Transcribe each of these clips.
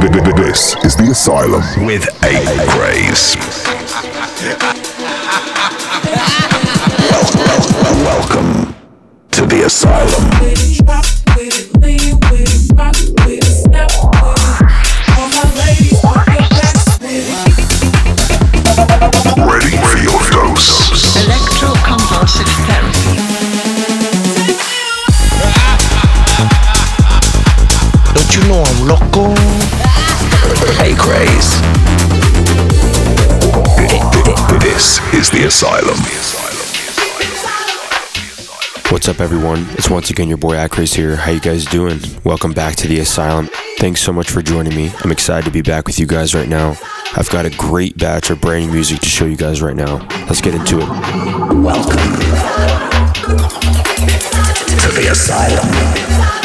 This is the Asylum with A welcome, welcome to the Asylum. What's up, everyone? It's once again your boy Acraze here. How you guys doing? Welcome back to the Asylum. Thanks so much for joining me. I'm excited to be back with you guys right now. I've got a great batch of brand new music to show you guys right now. Let's get into it. Welcome to the Asylum.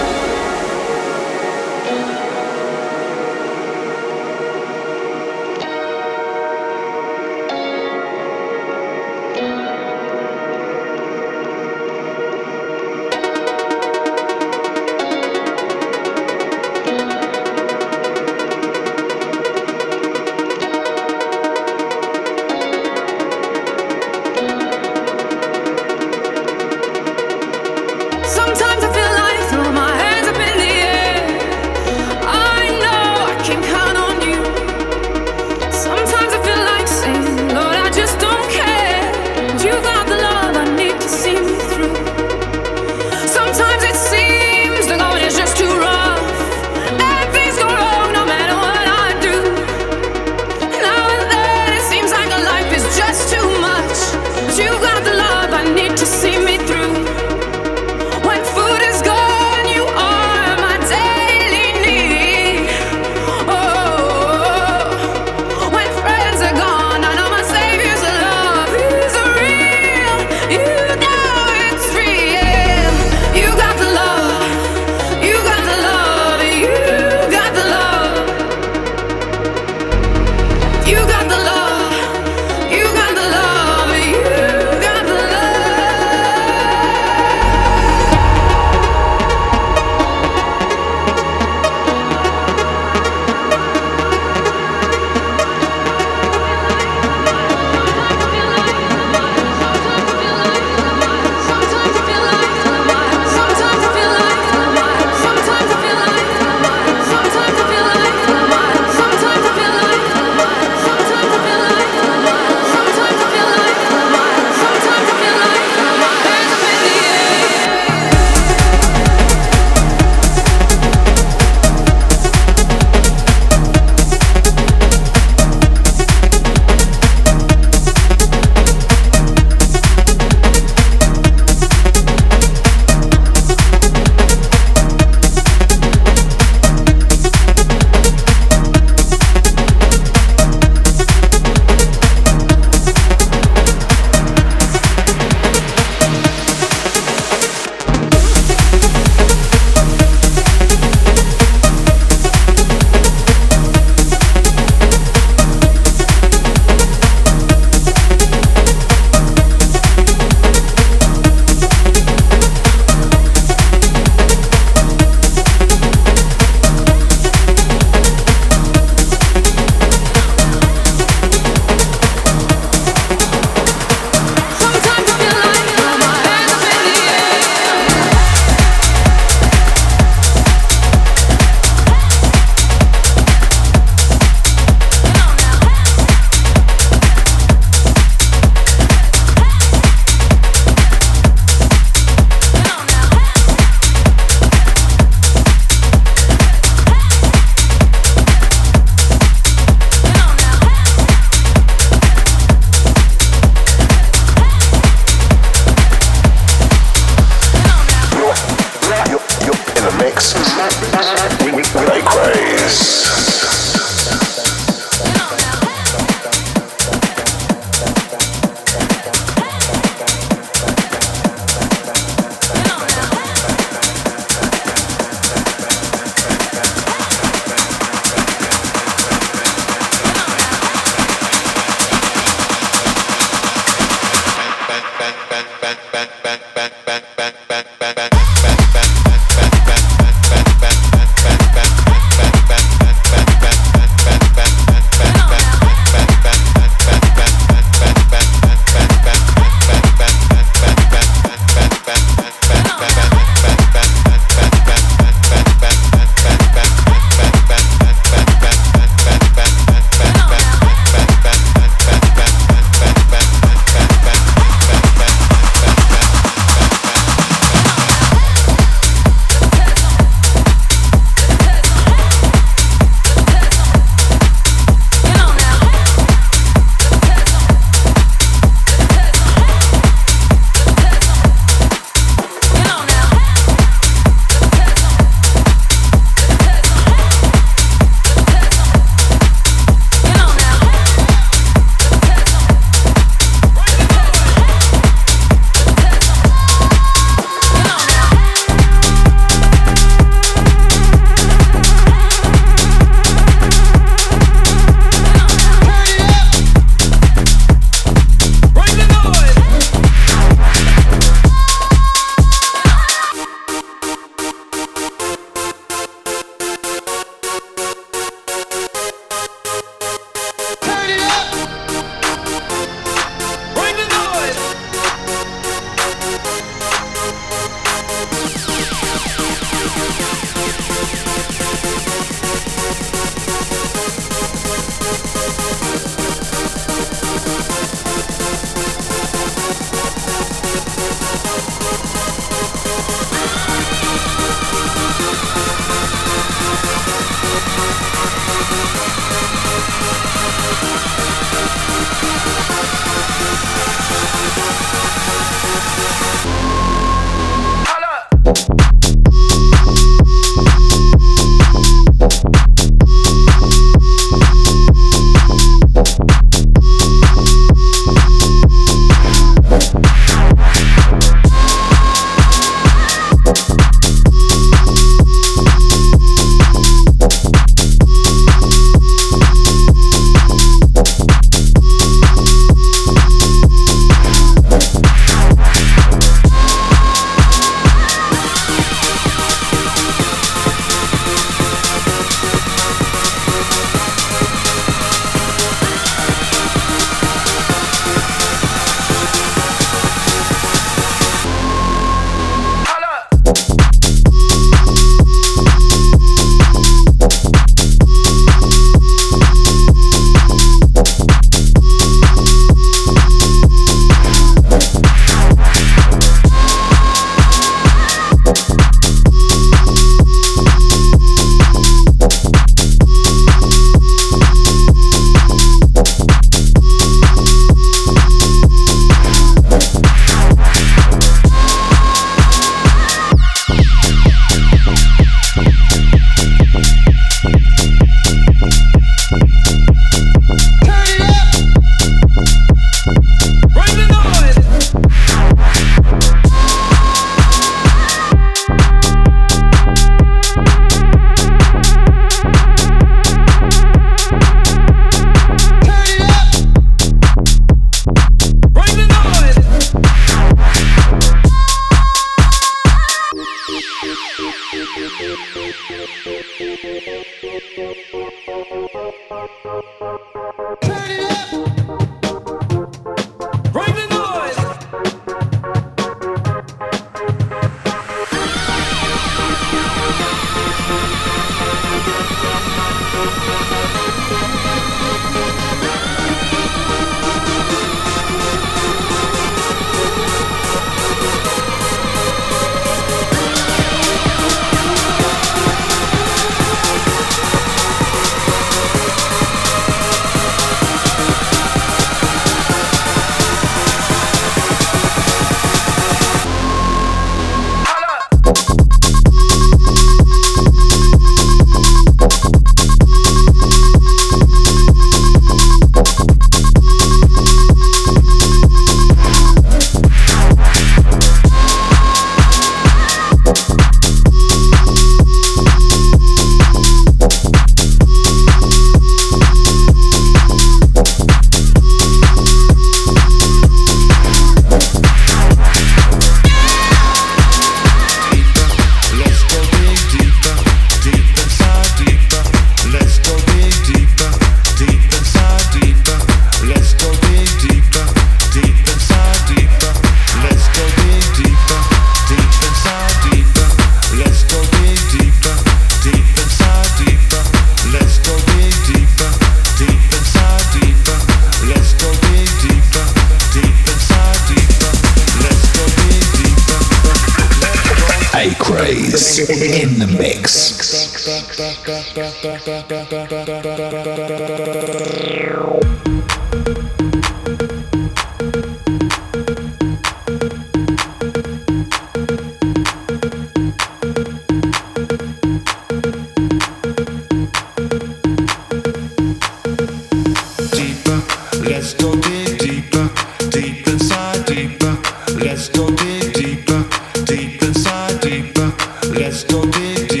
Deeper, deep inside, deeper,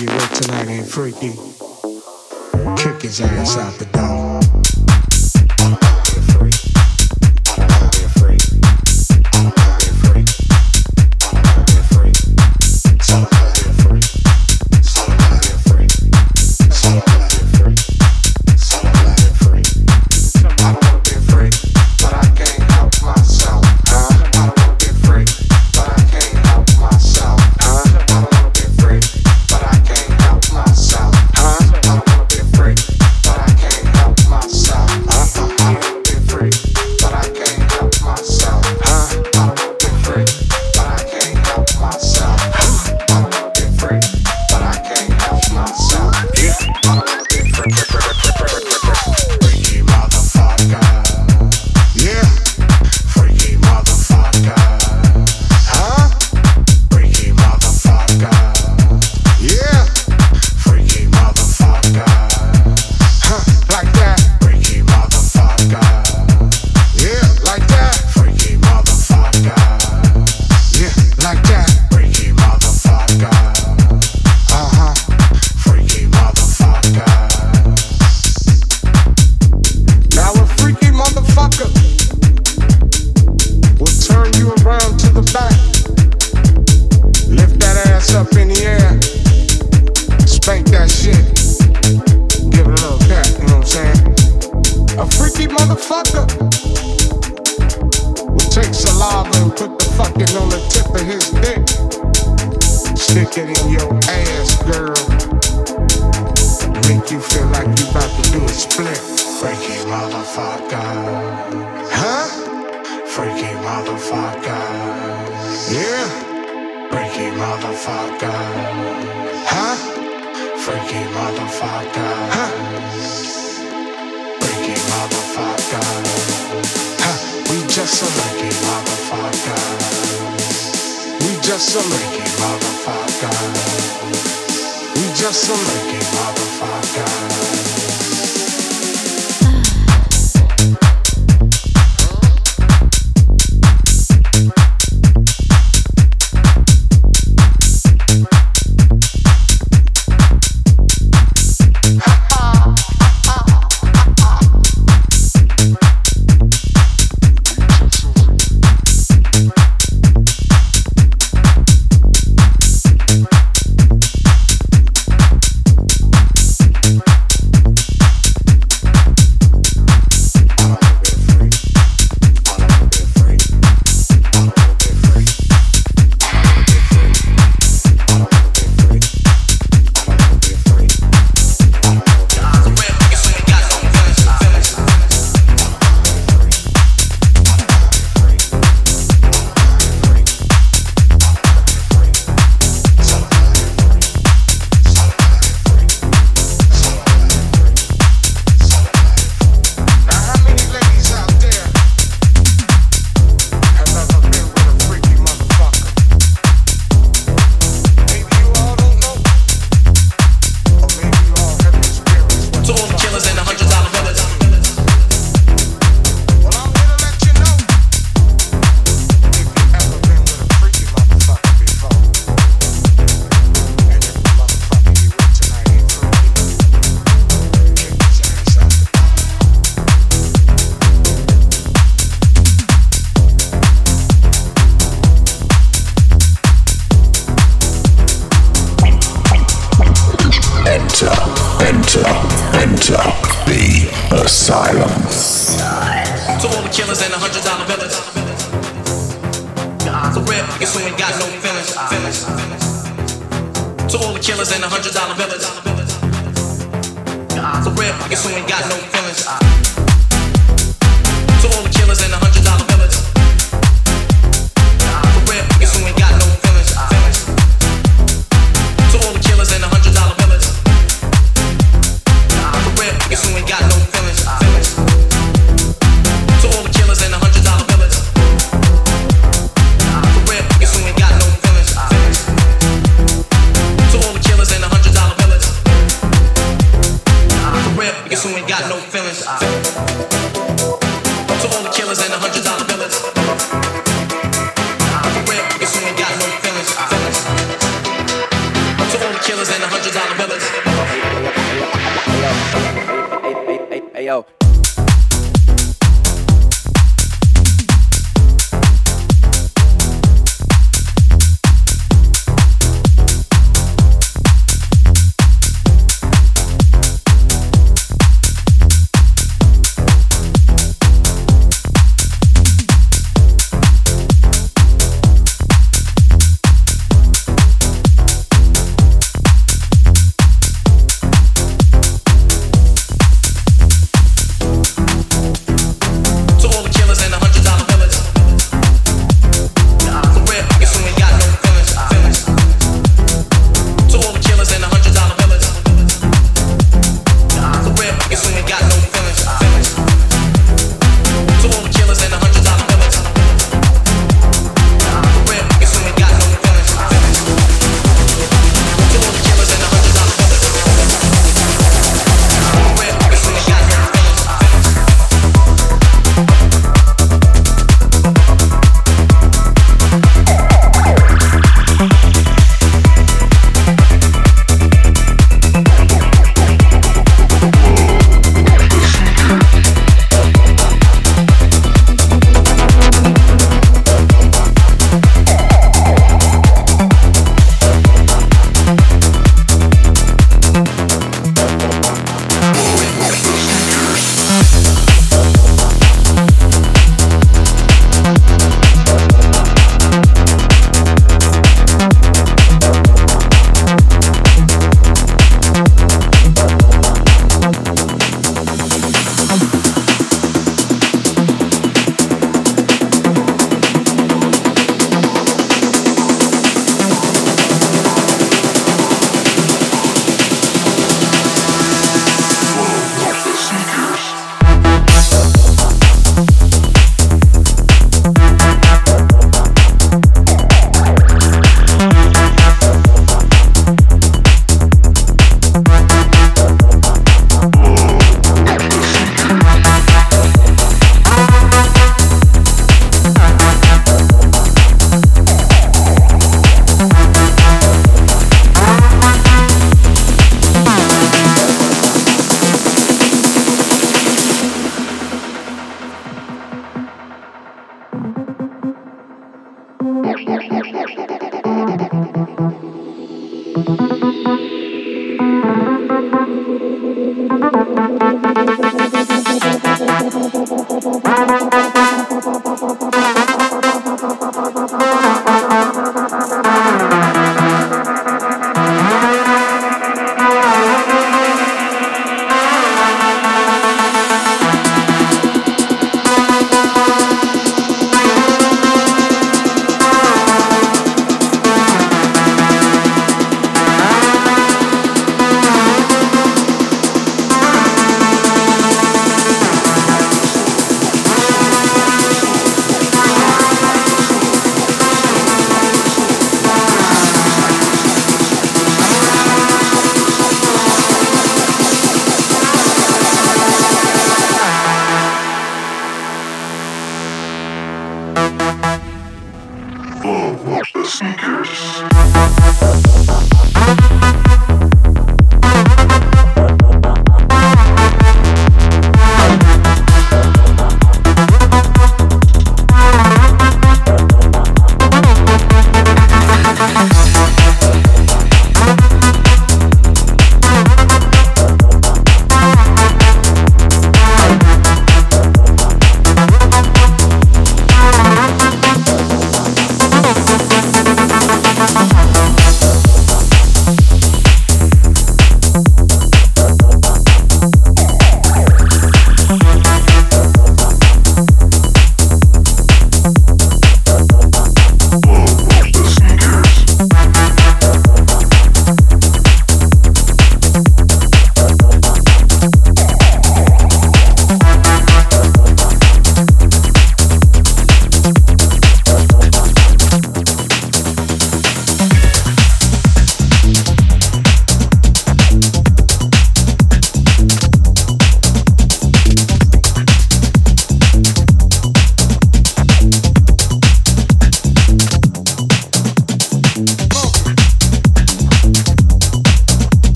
you work tonight ain't freaky. Kick his ass out the door. get in your ass, girl. Make you feel like to do a split. Freaky motherfucker. Huh? Freaky motherfucker. Yeah. Freaky motherfucker. Huh? Freaky motherfucker. Huh? Freaky motherfucker. Huh? We just a freaky motherfucker. We just a freaky motherfuckers. We just some lucky motherfuckers.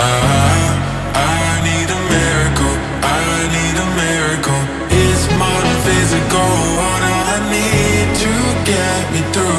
I, need a miracle, I need a miracle. It's more physical, what I need to get me through.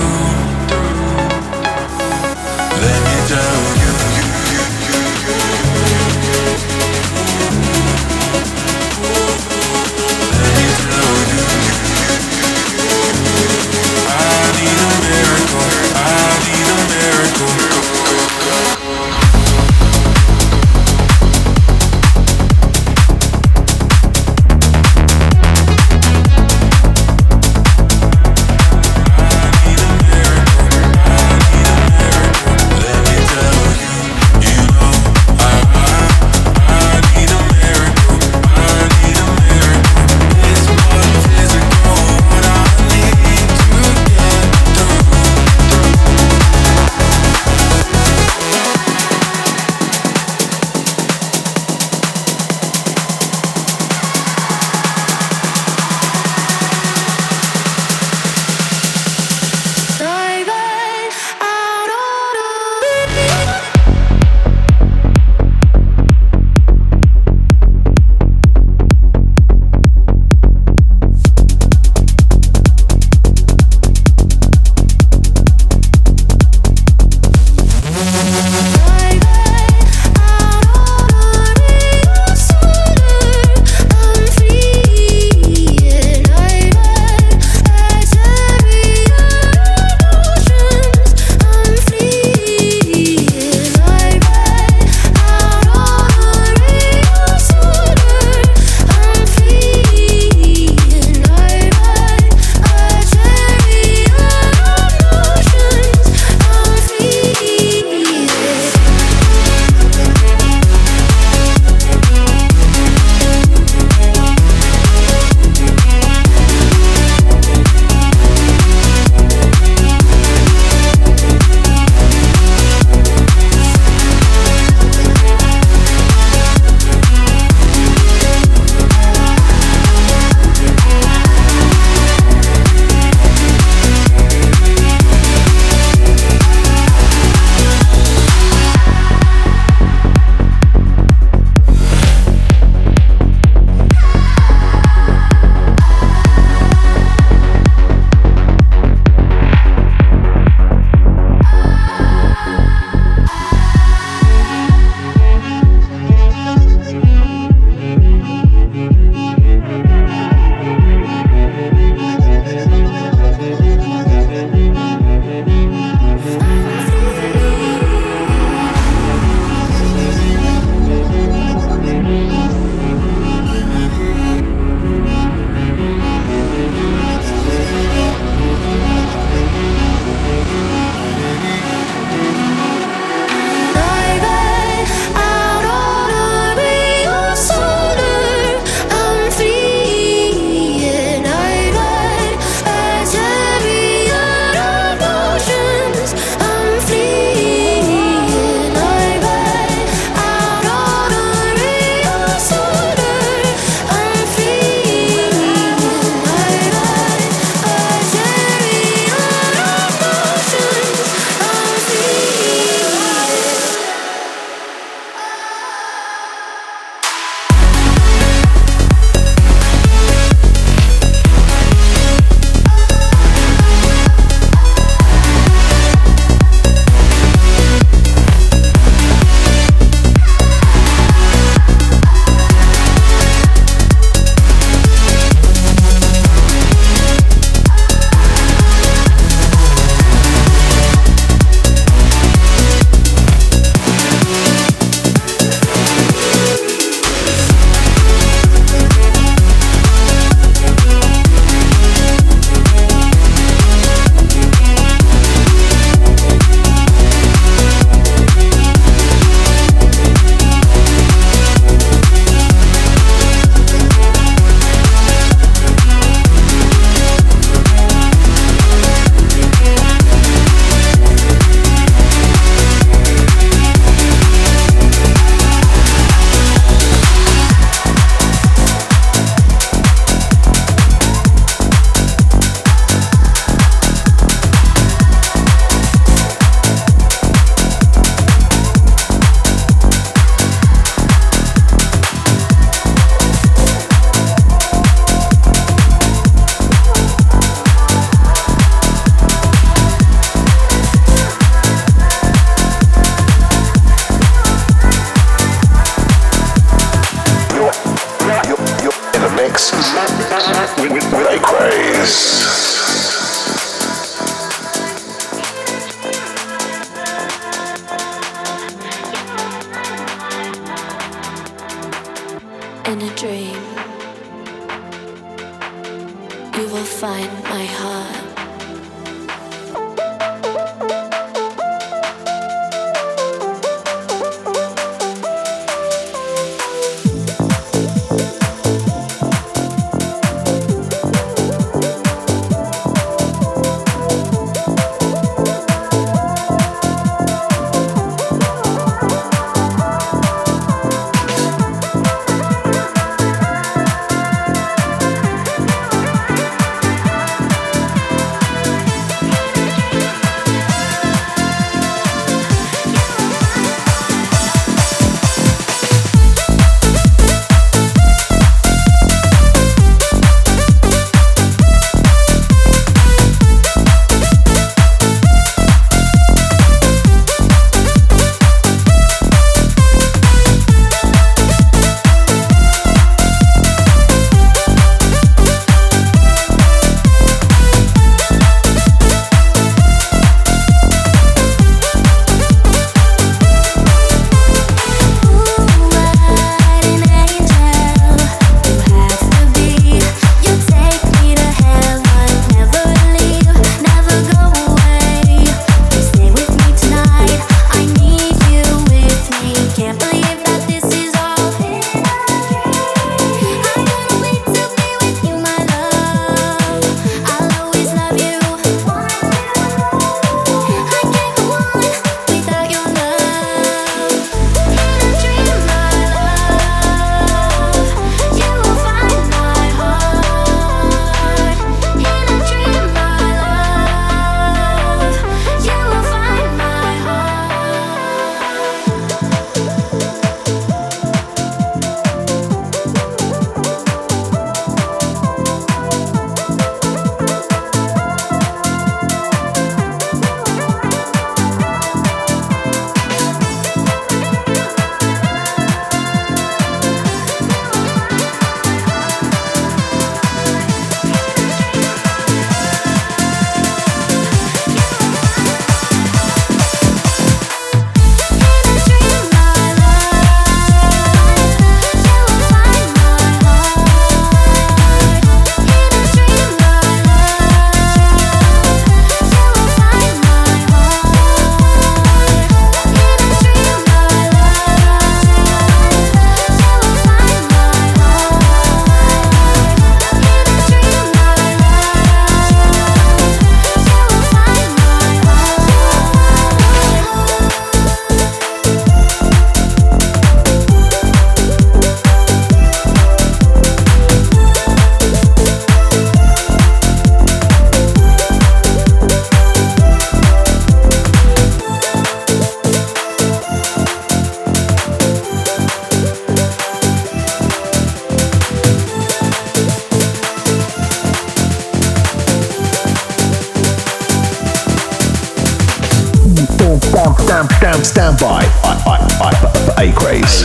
Stand, stand, stand by. I, I, I, ACRAZE.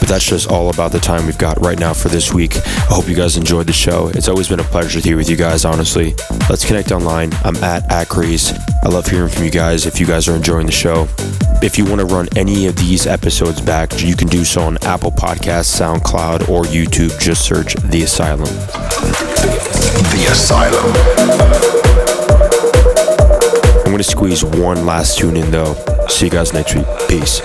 But that's just all about the time we've got right now for this week. I hope you guys enjoyed the show. It's always been a pleasure to be with you guys, honestly. Let's connect online. I'm at Acraze. I love hearing from you guys if you guys are enjoying the show. If you want to run any of these episodes back, you can do so on Apple Podcasts, SoundCloud, or YouTube. Just search The Asylum. The Asylum. I'm to squeeze one last tune in, though. See you guys next week. Peace.